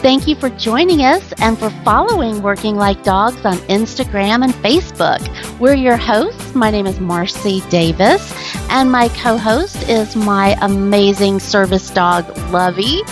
Thank you for joining us and for following Working Like Dogs on Instagram and Facebook. We're your hosts. My name is Marcy Davis, and my co host is my amazing service dog, Lovey.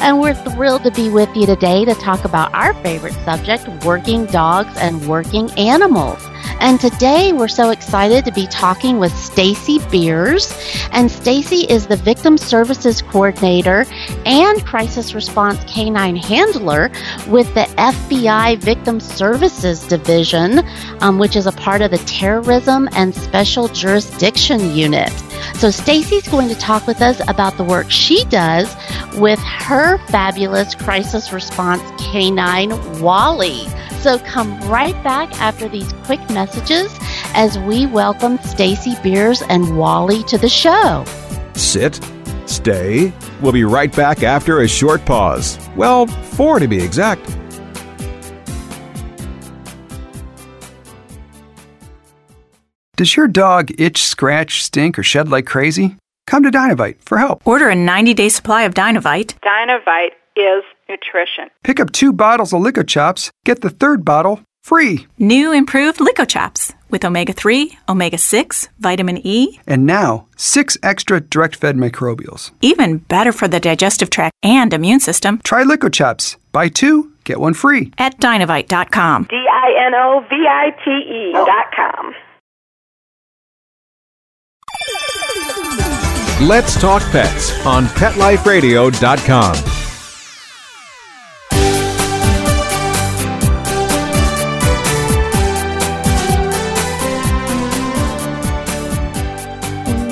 And we're thrilled to be with you today to talk about our favorite subject working dogs and working animals. And today we're so excited to be talking with Stacy Beers. And Stacy is the Victim Services Coordinator and Crisis Response Canine Handler with the FBI Victim Services Division, um, which is a part of the Terrorism and Special Jurisdiction Unit. So Stacy's going to talk with us about the work she does with her fabulous crisis response canine Wally. So come right back after these quick messages as we welcome Stacy Beers and Wally to the show. Sit, stay. We'll be right back after a short pause. Well, four to be exact. Does your dog itch, scratch, stink, or shed like crazy? Come to Dinovite for help. Order a 90 day supply of Dinovite. Dinovite is nutrition. Pick up two bottles of Lico Chops, get the third bottle free. New improved Lico Chops with omega 3, omega 6, vitamin E, And now, six extra direct fed microbials. even better for the digestive tract and immune system Try Lico Chops. Buy two, get one free. at dinovite.com. D I N O V I T E oh. dot com. Let's Talk Pets on PetLifeRadio.com.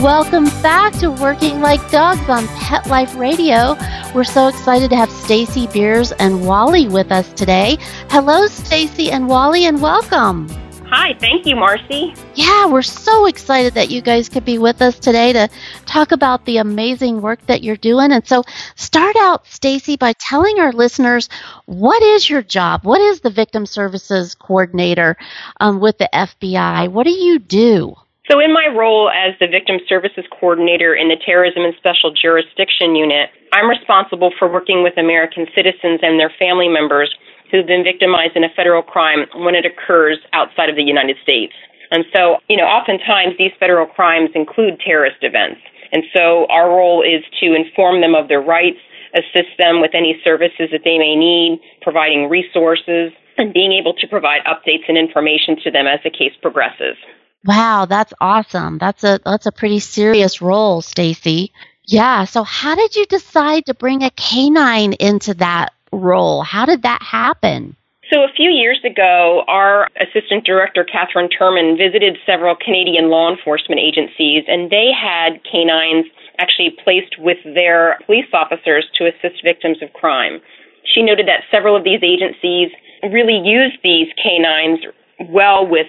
Welcome back to Working Like Dogs on Pet Life Radio. We're so excited to have Stacy Beers and Wally with us today. Hello, Stacy and Wally, and welcome. Hi, thank you, Marcy. Yeah, we're so excited that you guys could be with us today to talk about the amazing work that you're doing. And so, start out, Stacy, by telling our listeners what is your job? What is the Victim Services Coordinator um, with the FBI? What do you do? So, in my role as the Victim Services Coordinator in the Terrorism and Special Jurisdiction Unit, I'm responsible for working with American citizens and their family members who've been victimized in a federal crime when it occurs outside of the United States. And so, you know, oftentimes these federal crimes include terrorist events. And so, our role is to inform them of their rights, assist them with any services that they may need, providing resources, and being able to provide updates and information to them as the case progresses. Wow, that's awesome. That's a that's a pretty serious role, Stacy. Yeah, so how did you decide to bring a canine into that role? How did that happen? So, a few years ago, our Assistant Director, Kathryn Turman, visited several Canadian law enforcement agencies, and they had canines actually placed with their police officers to assist victims of crime. She noted that several of these agencies really use these canines well with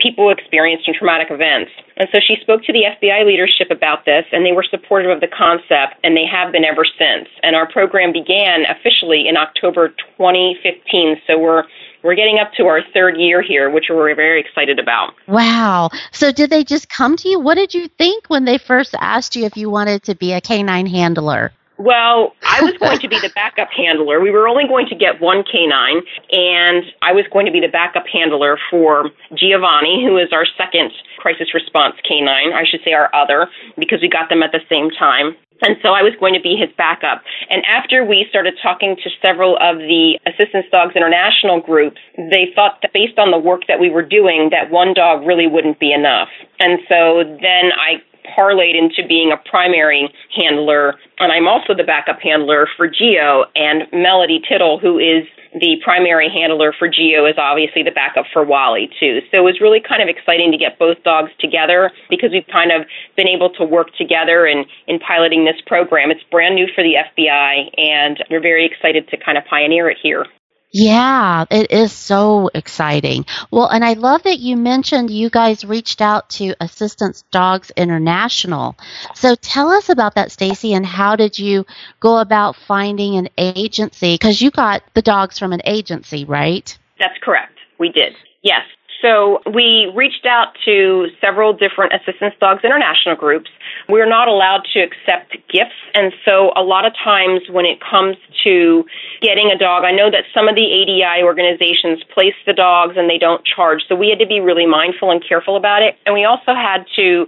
people experienced in traumatic events. And so she spoke to the FBI leadership about this, and they were supportive of the concept, and they have been ever since. And our program began officially in October 2015, so we're we're getting up to our third year here, which we're very excited about. Wow. So did they just come to you? What did you think when they first asked you if you wanted to be a canine handler? Well, I was going to be the backup handler. We were only going to get one canine, and I was going to be the backup handler for Giovanni, who is our second crisis response canine. I should say our other, because we got them at the same time. And so I was going to be his backup. And after we started talking to several of the Assistance Dogs International groups, they thought that based on the work that we were doing, that one dog really wouldn't be enough. And so then I parlayed into being a primary handler, and I'm also the backup handler for Geo, and Melody Tittle, who is the primary handler for Geo, is obviously the backup for Wally, too. So it was really kind of exciting to get both dogs together because we've kind of been able to work together in, in piloting this program. It's brand new for the FBI, and we're very excited to kind of pioneer it here. Yeah, it is so exciting. Well, and I love that you mentioned you guys reached out to Assistance Dogs International. So tell us about that, Stacy, and how did you go about finding an agency? Because you got the dogs from an agency, right? That's correct. We did. Yes. So we reached out to several different Assistance Dogs International groups. We're not allowed to accept gifts, and so a lot of times when it comes to getting a dog, I know that some of the ADI organizations place the dogs and they don't charge, so we had to be really mindful and careful about it. And we also had to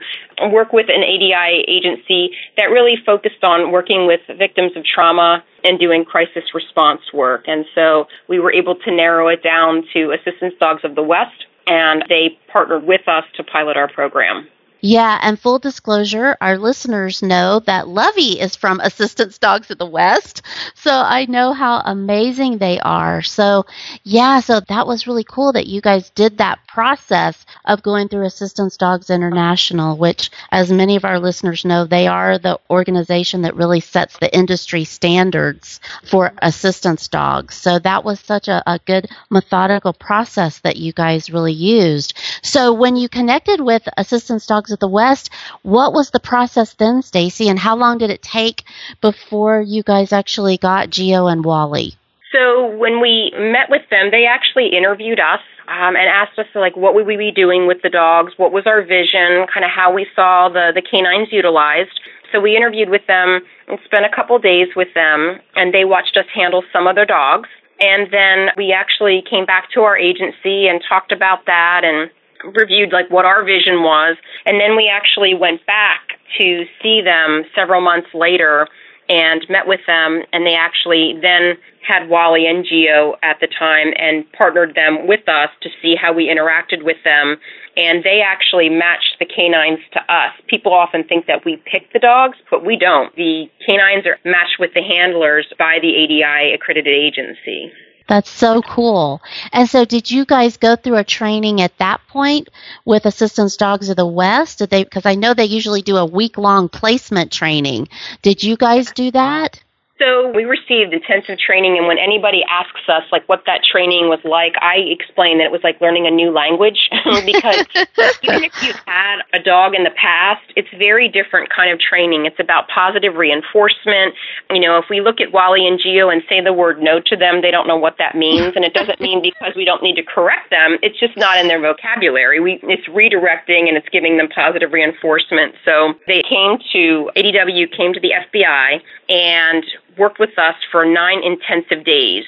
work with an ADI agency that really focused on working with victims of trauma and doing crisis response work. And so we were able to narrow it down to Assistance Dogs of the West and they partnered with us to pilot our program. Yeah, and full disclosure, our listeners know that Lovey is from Assistance Dogs of the West. So I know how amazing they are. So, yeah, so that was really cool that you guys did that process of going through Assistance Dogs International, which, as many of our listeners know, they are the organization that really sets the industry standards for assistance dogs. So that was such a, a good methodical process that you guys really used. So when you connected with Assistance Dogs of the West. What was the process then, Stacy, and how long did it take before you guys actually got Geo and Wally? So when we met with them, they actually interviewed us um, and asked us like what would we be doing with the dogs, what was our vision, kind of how we saw the the canines utilized. So we interviewed with them and spent a couple days with them, and they watched us handle some of their dogs. And then we actually came back to our agency and talked about that and reviewed like what our vision was, and then we actually went back to see them several months later and met with them, and they actually then had Wally and Geo at the time and partnered them with us to see how we interacted with them. And they actually matched the canines to us. People often think that we pick the dogs, but we don't. The canines are matched with the handlers by the ADI accredited agency. That's so cool. And so, did you guys go through a training at that point with Assistance Dogs of the West? Did they? Because I know they usually do a week long placement training. Did you guys do that? So we received intensive training, and when anybody asks us like what that training was like, I explain that it was like learning a new language because even if you've had a dog in the past, it's very different kind of training. It's about positive reinforcement. You know, if we look at Wally and Geo and say the word no to them, they don't know what that means, and it doesn't mean because we don't need to correct them. It's just not in their vocabulary. We it's redirecting and it's giving them positive reinforcement. So they came to ADW, came to the FBI, and worked with us for nine intensive days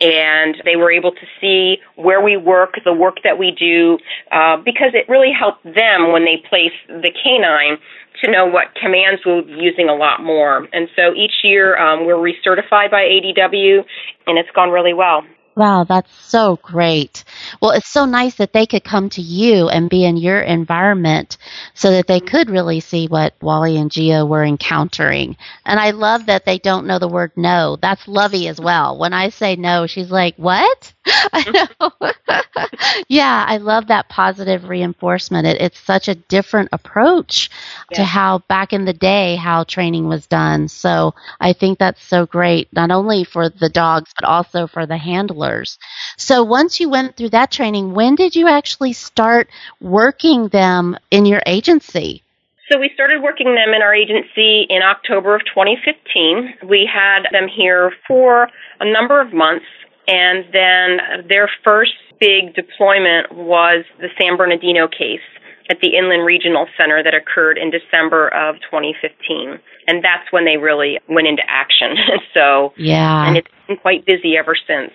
and they were able to see where we work, the work that we do, uh, because it really helped them when they place the canine to know what commands we'll be using a lot more. And so each year um, we're recertified by ADW, and it's gone really well. Wow, that's so great. Well, it's so nice that they could come to you and be in your environment so that they mm-hmm. could really see what Wally and Geo were encountering. And I love that they don't know the word no. That's Lovey as well. When I say no, she's like, what? I know. yeah, I love that positive reinforcement. It, it's such a different approach yeah. to how back in the day how training was done. So I think that's so great, not only for the dogs but also for the handlers. So once you went through that training, when did you actually start working them in your agency? So we started working them in our agency in October of 2015. We had them here for a number of months and then their first big deployment was the San Bernardino case at the Inland Regional Center that occurred in December of 2015. And that's when they really went into action. so, yeah. And it's been quite busy ever since.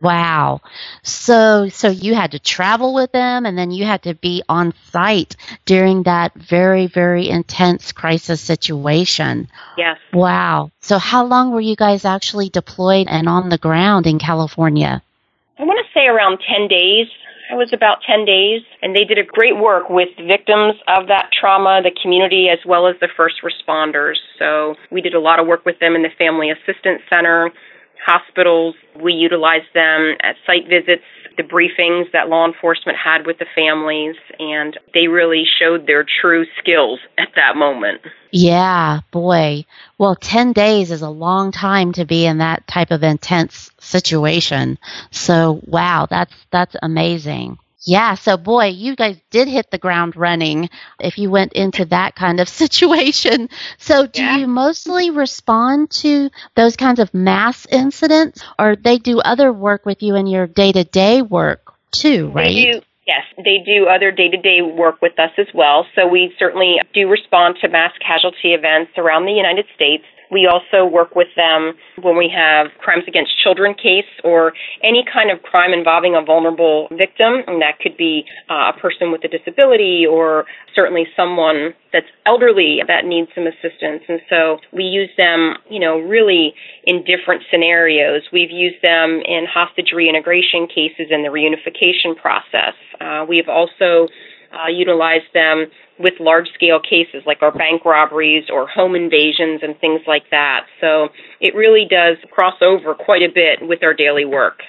Wow. So so you had to travel with them and then you had to be on site during that very very intense crisis situation. Yes. Wow. So how long were you guys actually deployed and on the ground in California? I want to say around 10 days. It was about 10 days, and they did a great work with victims of that trauma, the community, as well as the first responders. So we did a lot of work with them in the Family Assistance Center hospitals. We utilized them at site visits the briefings that law enforcement had with the families, and they really showed their true skills at that moment. Yeah, boy. Well, 10 days is a long time to be in that type of intense situation. So, wow, that's that's amazing. Yeah, so boy, you guys did hit the ground running if you went into that kind of situation. So, do yeah. you mostly respond to those kinds of mass incidents or they do other work with you in your day-to-day work too, right? They do. Yes, they do other day to day work with us as well. So we certainly do respond to mass casualty events around the United States. We also work with them when we have crimes against children case or any kind of crime involving a vulnerable victim. And that could be uh, a person with a disability or certainly someone that's elderly that needs some assistance. And so we use them, you know, really in different scenarios. We've used them in hostage reintegration cases in the reunification process. Uh, we've also uh, utilized them with large scale cases like our bank robberies or home invasions and things like that. So it really does cross over quite a bit with our daily work.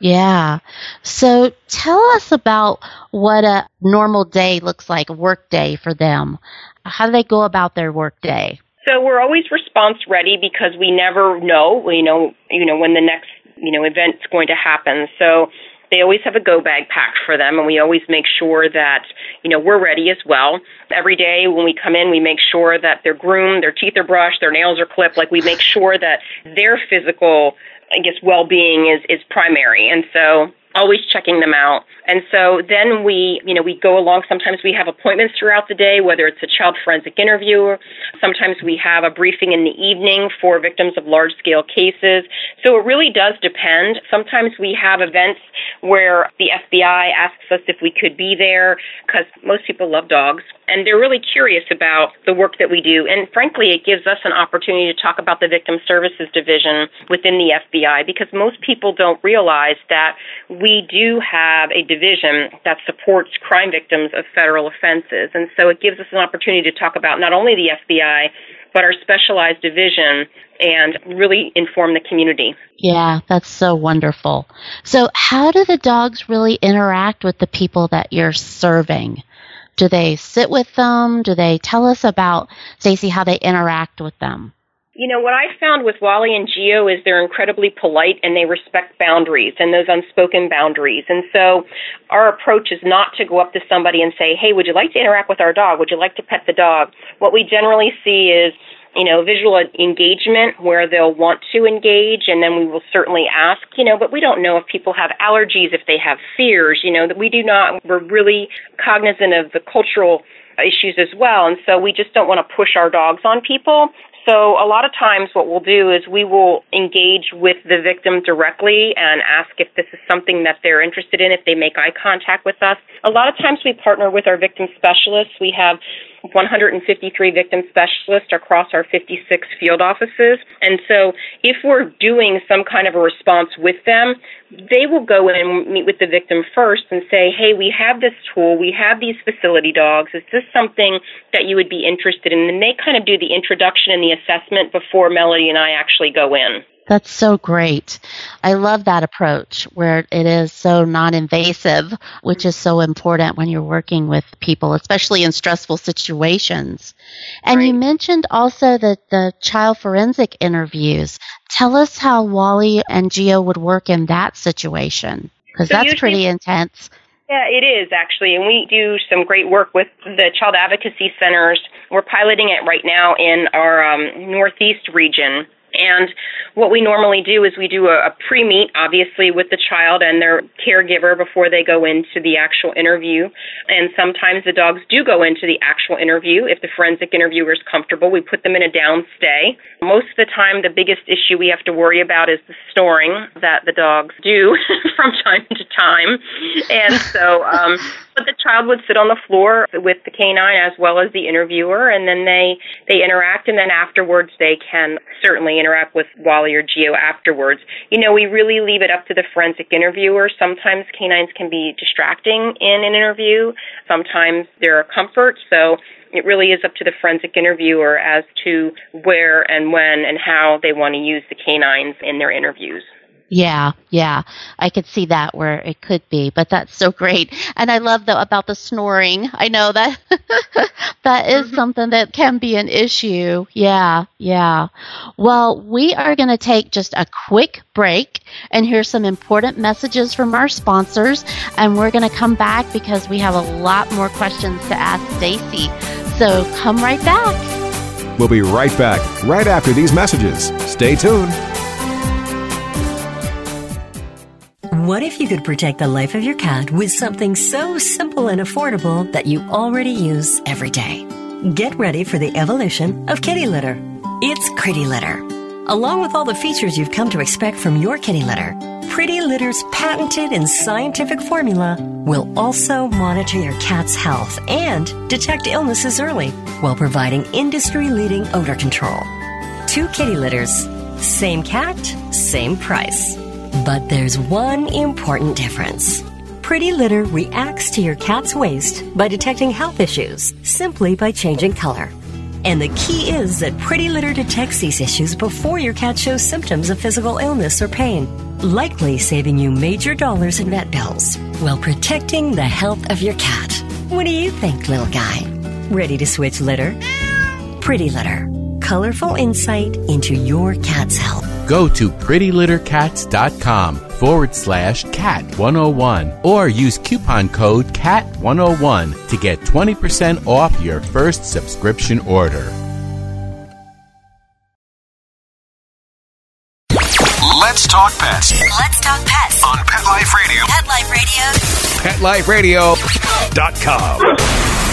Yeah. So tell us about what a normal day looks like, a work day for them. How do they go about their work day? So we're always response ready because we never know, we know, you know, when the next, you know, event's going to happen. So they always have a go bag packed for them, and we always make sure that you know we're ready as well. Every day when we come in, we make sure that they're groomed, their teeth are brushed, their nails are clipped. Like we make sure that their physical, I guess, well being is is primary, and so always checking them out. And so then we, you know, we go along. Sometimes we have appointments throughout the day, whether it's a child forensic interview. Sometimes we have a briefing in the evening for victims of large scale cases. So it really does depend. Sometimes we have events where the FBI asks us if we could be there because most people love dogs and they're really curious about the work that we do. And frankly, it gives us an opportunity to talk about the Victim Services Division within the FBI because most people don't realize that we do have a division that supports crime victims of federal offenses. And so it gives us an opportunity to talk about not only the FBI, but our specialized division and really inform the community. Yeah, that's so wonderful. So, how do the dogs really interact with the people that you're serving? Do they sit with them? Do they tell us about, Stacy, how they interact with them? You know, what I found with Wally and Geo is they're incredibly polite and they respect boundaries and those unspoken boundaries. And so our approach is not to go up to somebody and say, hey, would you like to interact with our dog? Would you like to pet the dog? What we generally see is you know, visual engagement where they'll want to engage, and then we will certainly ask, you know, but we don't know if people have allergies, if they have fears, you know, that we do not, we're really cognizant of the cultural issues as well, and so we just don't want to push our dogs on people. So a lot of times what we'll do is we will engage with the victim directly and ask if this is something that they're interested in, if they make eye contact with us. A lot of times we partner with our victim specialists. We have 153 victim specialists across our 56 field offices. And so if we're doing some kind of a response with them, they will go in and meet with the victim first and say, hey, we have this tool, we have these facility dogs. Is this something that you would be interested in? And they kind of do the introduction and the assessment before Melody and I actually go in. That's so great. I love that approach where it is so non invasive, which is so important when you're working with people, especially in stressful situations. And right. you mentioned also that the child forensic interviews. Tell us how Wally and Geo would work in that situation, because so that's pretty intense. Yeah, it is actually. And we do some great work with the child advocacy centers. We're piloting it right now in our um, Northeast region and what we normally do is we do a, a pre meet, obviously, with the child and their caregiver before they go into the actual interview. And sometimes the dogs do go into the actual interview. If the forensic interviewer is comfortable, we put them in a down stay. Most of the time, the biggest issue we have to worry about is the snoring that the dogs do from time to time. And so, um, but the child would sit on the floor with the canine as well as the interviewer, and then they they interact, and then afterwards they can certainly interact with Wally or Geo afterwards. You know, we really leave it up to the forensic interviewer. Sometimes canines can be distracting in an interview. Sometimes they're a comfort. So it really is up to the forensic interviewer as to where and when and how they want to use the canines in their interviews. Yeah, yeah. I could see that where it could be, but that's so great. And I love the about the snoring. I know that that is mm-hmm. something that can be an issue. Yeah, yeah. Well, we are going to take just a quick break and hear some important messages from our sponsors and we're going to come back because we have a lot more questions to ask Stacy. So, come right back. We'll be right back right after these messages. Stay tuned. What if you could protect the life of your cat with something so simple and affordable that you already use every day? Get ready for the evolution of kitty litter. It's Pretty Litter. Along with all the features you've come to expect from your kitty litter, Pretty Litter's patented and scientific formula will also monitor your cat's health and detect illnesses early while providing industry leading odor control. Two kitty litters, same cat, same price. But there's one important difference. Pretty Litter reacts to your cat's waste by detecting health issues simply by changing color. And the key is that Pretty Litter detects these issues before your cat shows symptoms of physical illness or pain, likely saving you major dollars in vet bills while protecting the health of your cat. What do you think, little guy? Ready to switch litter? Pretty Litter. Colorful insight into your cat's health go to prettylittercats.com forward slash cat101 or use coupon code cat101 to get 20% off your first subscription order. Let's talk pets. Let's talk pets on Pet Life Radio. Pet Life Radio. PetLifeRadio.com.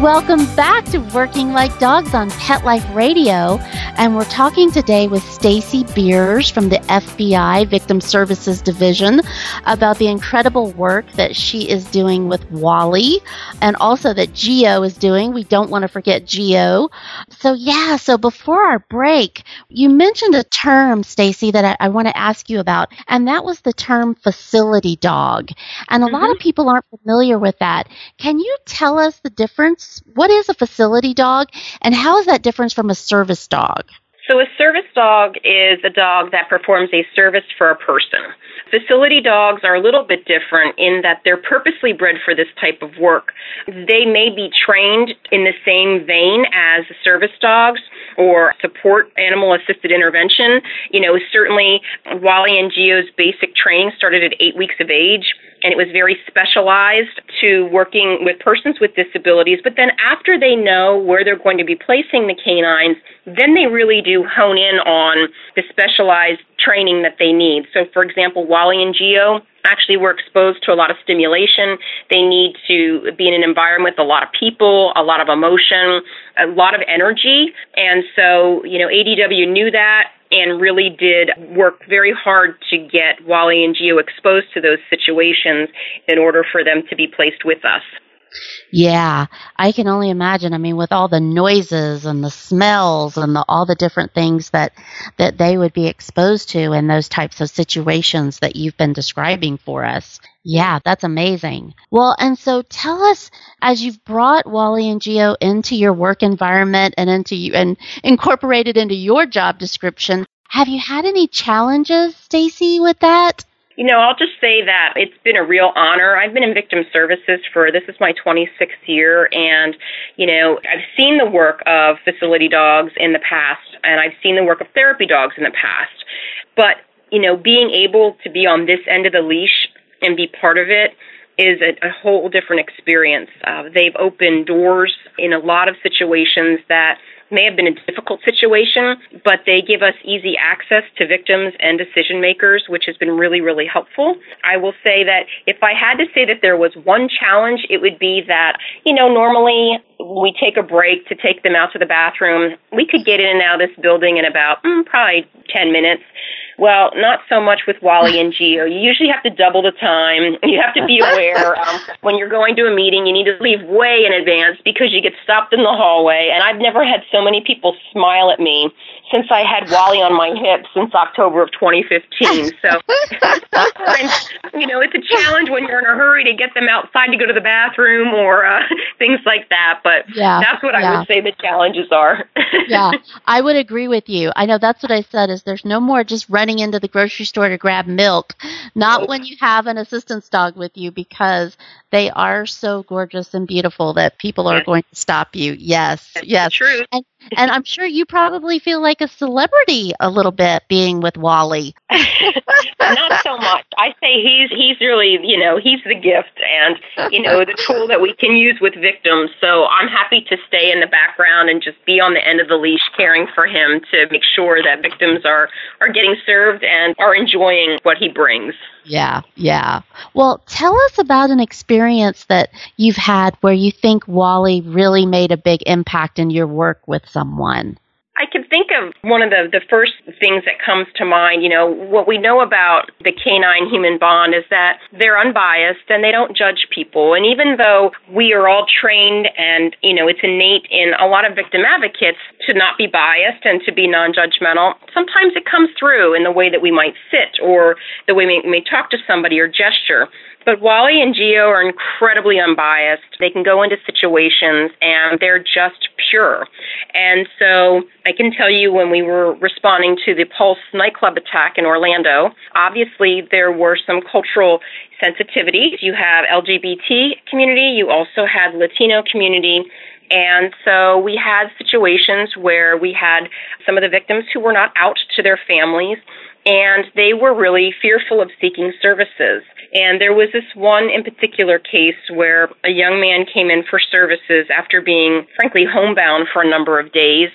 Welcome back to Working Like Dogs on Pet Life Radio, and we're talking today with Stacy Beers from the FBI Victim Services Division about the incredible work that she is doing with Wally and also that Geo is doing. We don't want to forget Geo. So yeah, so before our break, you mentioned a term, Stacy, that I, I want to ask you about, and that was the term facility dog. And a mm-hmm. lot of people aren't familiar with that. Can you tell us the difference what is a facility dog and how is that different from a service dog? So, a service dog is a dog that performs a service for a person. Facility dogs are a little bit different in that they're purposely bred for this type of work. They may be trained in the same vein as service dogs or support animal assisted intervention. You know, certainly Wally and Geo's basic training started at eight weeks of age and it was very specialized to working with persons with disabilities. But then after they know where they're going to be placing the canines, then they really do hone in on the specialized training that they need. So, for example, Wally and Geo actually were exposed to a lot of stimulation. They need to be in an environment with a lot of people, a lot of emotion, a lot of energy. And so, you know, ADW knew that and really did work very hard to get Wally and Geo exposed to those situations in order for them to be placed with us. Yeah, I can only imagine. I mean, with all the noises and the smells and the, all the different things that that they would be exposed to in those types of situations that you've been describing for us. Yeah, that's amazing. Well, and so tell us as you've brought Wally and Geo into your work environment and into you and incorporated into your job description, have you had any challenges, Stacy, with that? You know, I'll just say that it's been a real honor. I've been in victim services for this is my 26th year, and you know, I've seen the work of facility dogs in the past, and I've seen the work of therapy dogs in the past. But you know, being able to be on this end of the leash and be part of it is a, a whole different experience. Uh, they've opened doors in a lot of situations that may have been a difficult situation, but they give us easy access to victims and decision makers, which has been really, really helpful. I will say that if I had to say that there was one challenge, it would be that, you know, normally we take a break to take them out to the bathroom. We could get in and out of this building in about mm, probably 10 minutes. Well, not so much with Wally and Geo. You usually have to double the time. You have to be aware um, when you're going to a meeting, you need to leave way in advance because you get stopped in the hallway. And I've never had so many people smile at me since I had Wally on my hip since October of 2015. So you know, it's a challenge when you're in a hurry to get them outside to go to the bathroom or uh, things like that. But yeah, that's what yeah. I would say the challenges are. yeah, I would agree with you. I know that's what I said is there's no more just running into the grocery store to grab milk. Not when you have an assistance dog with you because they are so gorgeous and beautiful that people are going to stop you. Yes, yes. True. And, and I'm sure you probably feel like a celebrity a little bit being with Wally. Not so much. I say he's he's really you know he's the gift and you know the tool that we can use with victims. So I'm happy to stay in the background and just be on the end of the leash, caring for him to make sure that victims are are getting served and are enjoying what he brings. Yeah, yeah. Well, tell us about an experience that you've had where you think Wally really made a big impact in your work with someone. I can think of one of the, the first things that comes to mind. You know, what we know about the canine human bond is that they're unbiased and they don't judge people. And even though we are all trained and, you know, it's innate in a lot of victim advocates to not be biased and to be non judgmental, sometimes it comes through in the way that we might sit or the way we may talk to somebody or gesture. But Wally and Geo are incredibly unbiased. They can go into situations and they're just pure. And so I can tell you when we were responding to the Pulse nightclub attack in Orlando, obviously there were some cultural sensitivities. You have LGBT community, you also had Latino community, and so we had situations where we had some of the victims who were not out to their families and they were really fearful of seeking services. And there was this one in particular case where a young man came in for services after being, frankly, homebound for a number of days.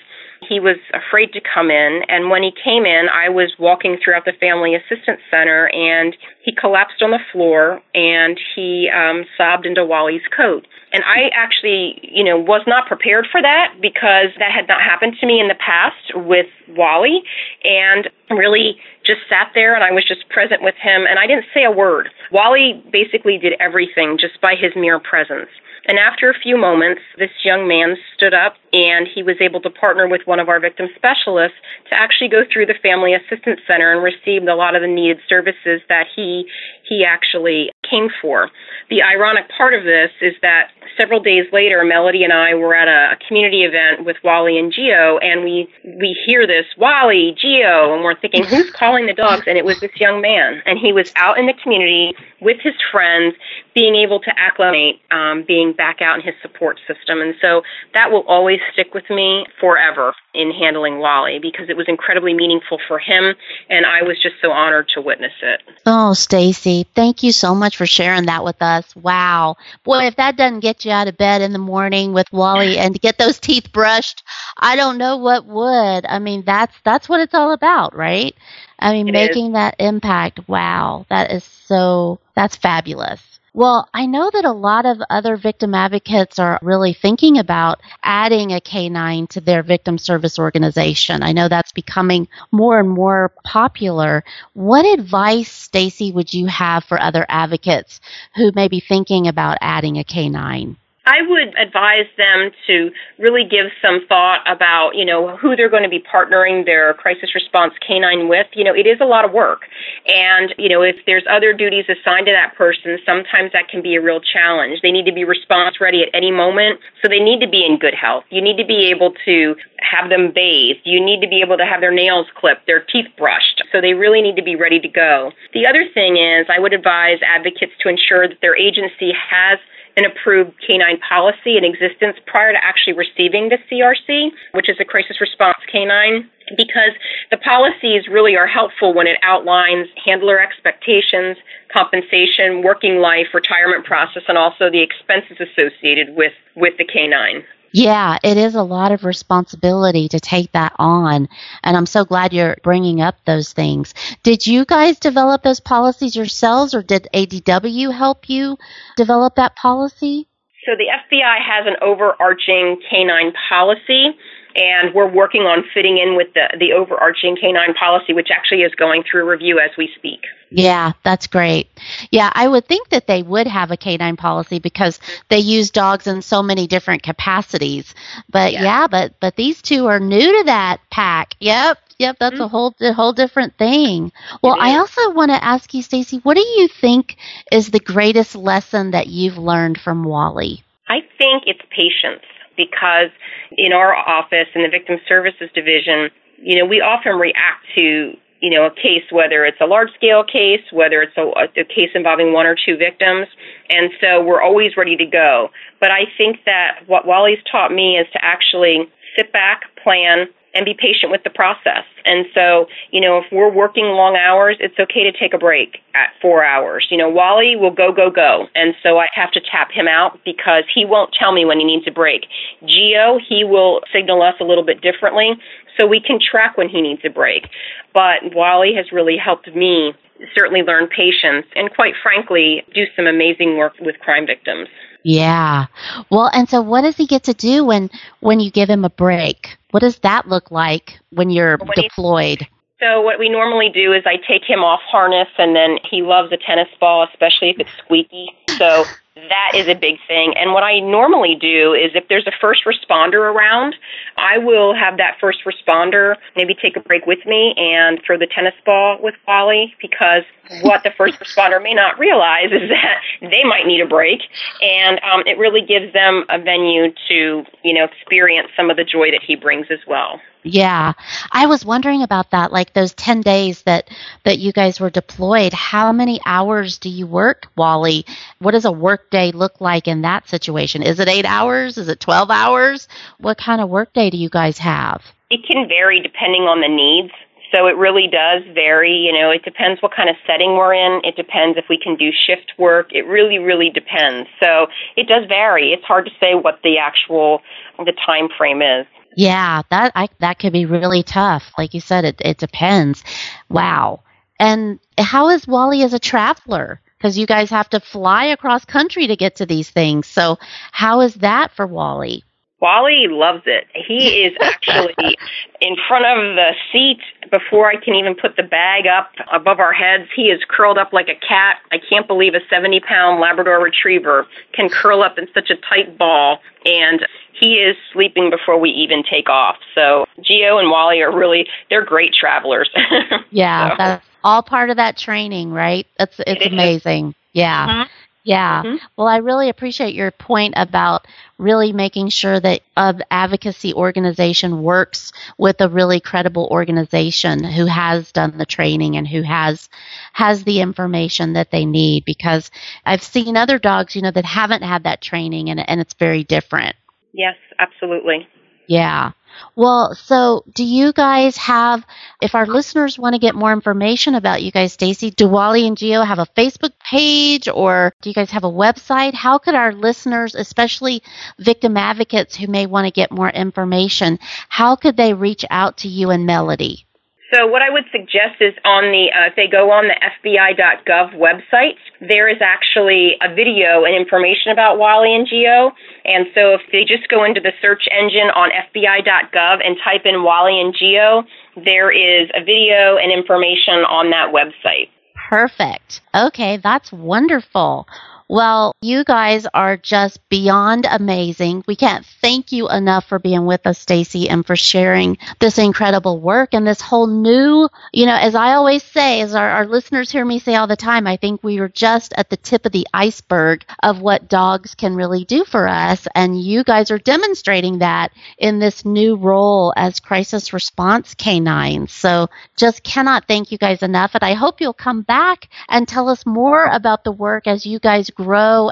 He was afraid to come in, and when he came in, I was walking throughout the Family Assistance Center, and he collapsed on the floor and he um, sobbed into Wally's coat. And I actually, you know, was not prepared for that because that had not happened to me in the past with Wally, and really just sat there and I was just present with him, and I didn't say a word. Wally basically did everything just by his mere presence. And after a few moments, this young man stood up and he was able to partner with one of our victim specialists to actually go through the Family Assistance Center and received a lot of the needed services that he he actually came for. The ironic part of this is that several days later, Melody and I were at a, community event with Wally and Geo, and we we hear this Wally, Geo, and we're thinking, who's calling the dogs? And it was this young man, and he was out in the community with his friends, being able to acclimate, um, being back out in his support system, and so that will always stick with me forever in handling Wally because it was incredibly meaningful for him, and I was just so honored to witness it. Oh, Stacy, thank you so much for sharing that with us. Wow, boy, if that doesn't get you out of bed in the morning with Wally and to get those teeth brushed, I don't know what would. I mean, that's that's what it's all about, right? I mean, it making is. that impact. Wow, that is so that's fabulous. Well, I know that a lot of other victim advocates are really thinking about adding a canine to their victim service organization. I know that's becoming more and more popular. What advice, Stacy, would you have for other advocates who may be thinking about adding a canine? I would advise them to really give some thought about, you know, who they're going to be partnering their crisis response canine with. You know, it is a lot of work. And, you know, if there's other duties assigned to that person, sometimes that can be a real challenge. They need to be response ready at any moment, so they need to be in good health. You need to be able to have them bathed. You need to be able to have their nails clipped, their teeth brushed. So they really need to be ready to go. The other thing is I would advise advocates to ensure that their agency has an approved canine policy in existence prior to actually receiving the CRC, which is a crisis response canine, because the policies really are helpful when it outlines handler expectations, compensation, working life, retirement process, and also the expenses associated with, with the canine. Yeah, it is a lot of responsibility to take that on. And I'm so glad you're bringing up those things. Did you guys develop those policies yourselves or did ADW help you develop that policy? So the FBI has an overarching canine policy and we're working on fitting in with the, the overarching canine policy, which actually is going through review as we speak. Yeah, that's great. Yeah, I would think that they would have a canine policy because they use dogs in so many different capacities. But yeah, yeah but but these two are new to that pack. Yep, yep, that's mm-hmm. a whole a whole different thing. Well, I also want to ask you, Stacy, what do you think is the greatest lesson that you've learned from Wally? I think it's patience because in our office in the victim services division, you know, we often react to you know, a case, whether it's a large scale case, whether it's a, a, case involving one or two victims. And so we're always ready to go. But I think that what Wally's taught me is to actually sit back, plan, and be patient with the process. And so, you know, if we're working long hours, it's okay to take a break at four hours. You know, Wally will go, go, go. And so I have to tap him out because he won't tell me when he needs a break. Geo, he will signal us a little bit differently so we can track when he needs a break. But Wally has really helped me certainly learn patience and quite frankly do some amazing work with crime victims. Yeah. Well, and so what does he get to do when when you give him a break? What does that look like when you're when deployed? So what we normally do is I take him off harness and then he loves a tennis ball, especially if it's squeaky. So that is a big thing. And what I normally do is if there's a first responder around, I will have that first responder maybe take a break with me and throw the tennis ball with Wally because what the first responder may not realize is that they might need a break. And um, it really gives them a venue to, you know, experience some of the joy that he brings as well. Yeah. I was wondering about that like those 10 days that that you guys were deployed. How many hours do you work, Wally? What does a work day look like in that situation? Is it 8 hours? Is it 12 hours? What kind of work day do you guys have? It can vary depending on the needs. So it really does vary. You know, it depends what kind of setting we're in. It depends if we can do shift work. It really, really depends. So it does vary. It's hard to say what the actual the time frame is. Yeah, that I, that could be really tough. Like you said, it it depends. Wow. And how is Wally as a traveler? Because you guys have to fly across country to get to these things. So how is that for Wally? Wally loves it. He is actually in front of the seat before I can even put the bag up above our heads. He is curled up like a cat. I can't believe a 70 pound Labrador retriever can curl up in such a tight ball. And he is sleeping before we even take off. So Geo and Wally are really they're great travelers. yeah, so. that's all part of that training, right? That's it's it amazing. Yeah. Mm-hmm. Yeah. Mm-hmm. Well, I really appreciate your point about really making sure that an advocacy organization works with a really credible organization who has done the training and who has has the information that they need because I've seen other dogs, you know, that haven't had that training and and it's very different. Yes, absolutely. Yeah. Well, so do you guys have, if our listeners want to get more information about you guys, Stacy, do Wally and Geo have a Facebook page or do you guys have a website? How could our listeners, especially victim advocates who may want to get more information, how could they reach out to you and Melody? So what I would suggest is on the, uh, if they go on the FBI.gov website, there is actually a video and information about Wally and Geo. And so if they just go into the search engine on FBI.gov and type in Wally and Geo, there is a video and information on that website. Perfect. Okay, that's wonderful. Well, you guys are just beyond amazing. We can't thank you enough for being with us, Stacy, and for sharing this incredible work and this whole new, you know, as I always say, as our, our listeners hear me say all the time, I think we are just at the tip of the iceberg of what dogs can really do for us. And you guys are demonstrating that in this new role as crisis response canines. So just cannot thank you guys enough. And I hope you'll come back and tell us more about the work as you guys grow.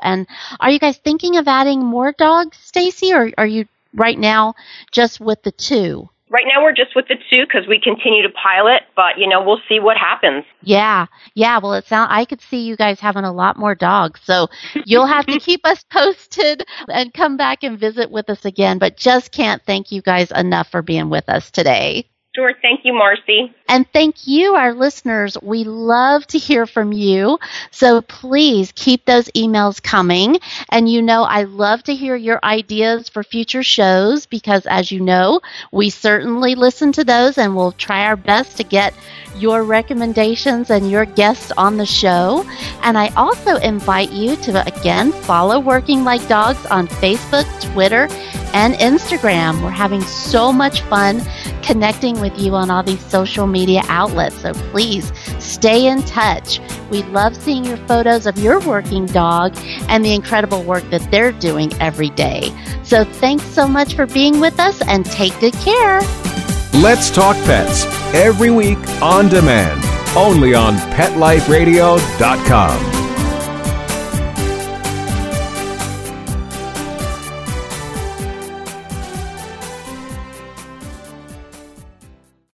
And are you guys thinking of adding more dogs, Stacy, or are you right now just with the two? Right now we're just with the two because we continue to pilot, but you know we'll see what happens. Yeah, yeah. Well, it sounds I could see you guys having a lot more dogs, so you'll have to keep us posted and come back and visit with us again. But just can't thank you guys enough for being with us today. Sure. Thank you, Marcy. And thank you, our listeners. We love to hear from you. So please keep those emails coming. And you know, I love to hear your ideas for future shows because, as you know, we certainly listen to those and we'll try our best to get your recommendations and your guests on the show. And I also invite you to, again, follow Working Like Dogs on Facebook, Twitter, and Instagram. We're having so much fun connecting with you on all these social media outlets. So please stay in touch. We love seeing your photos of your working dog and the incredible work that they're doing every day. So thanks so much for being with us and take good care. Let's Talk Pets every week on demand, only on PetLifeRadio.com.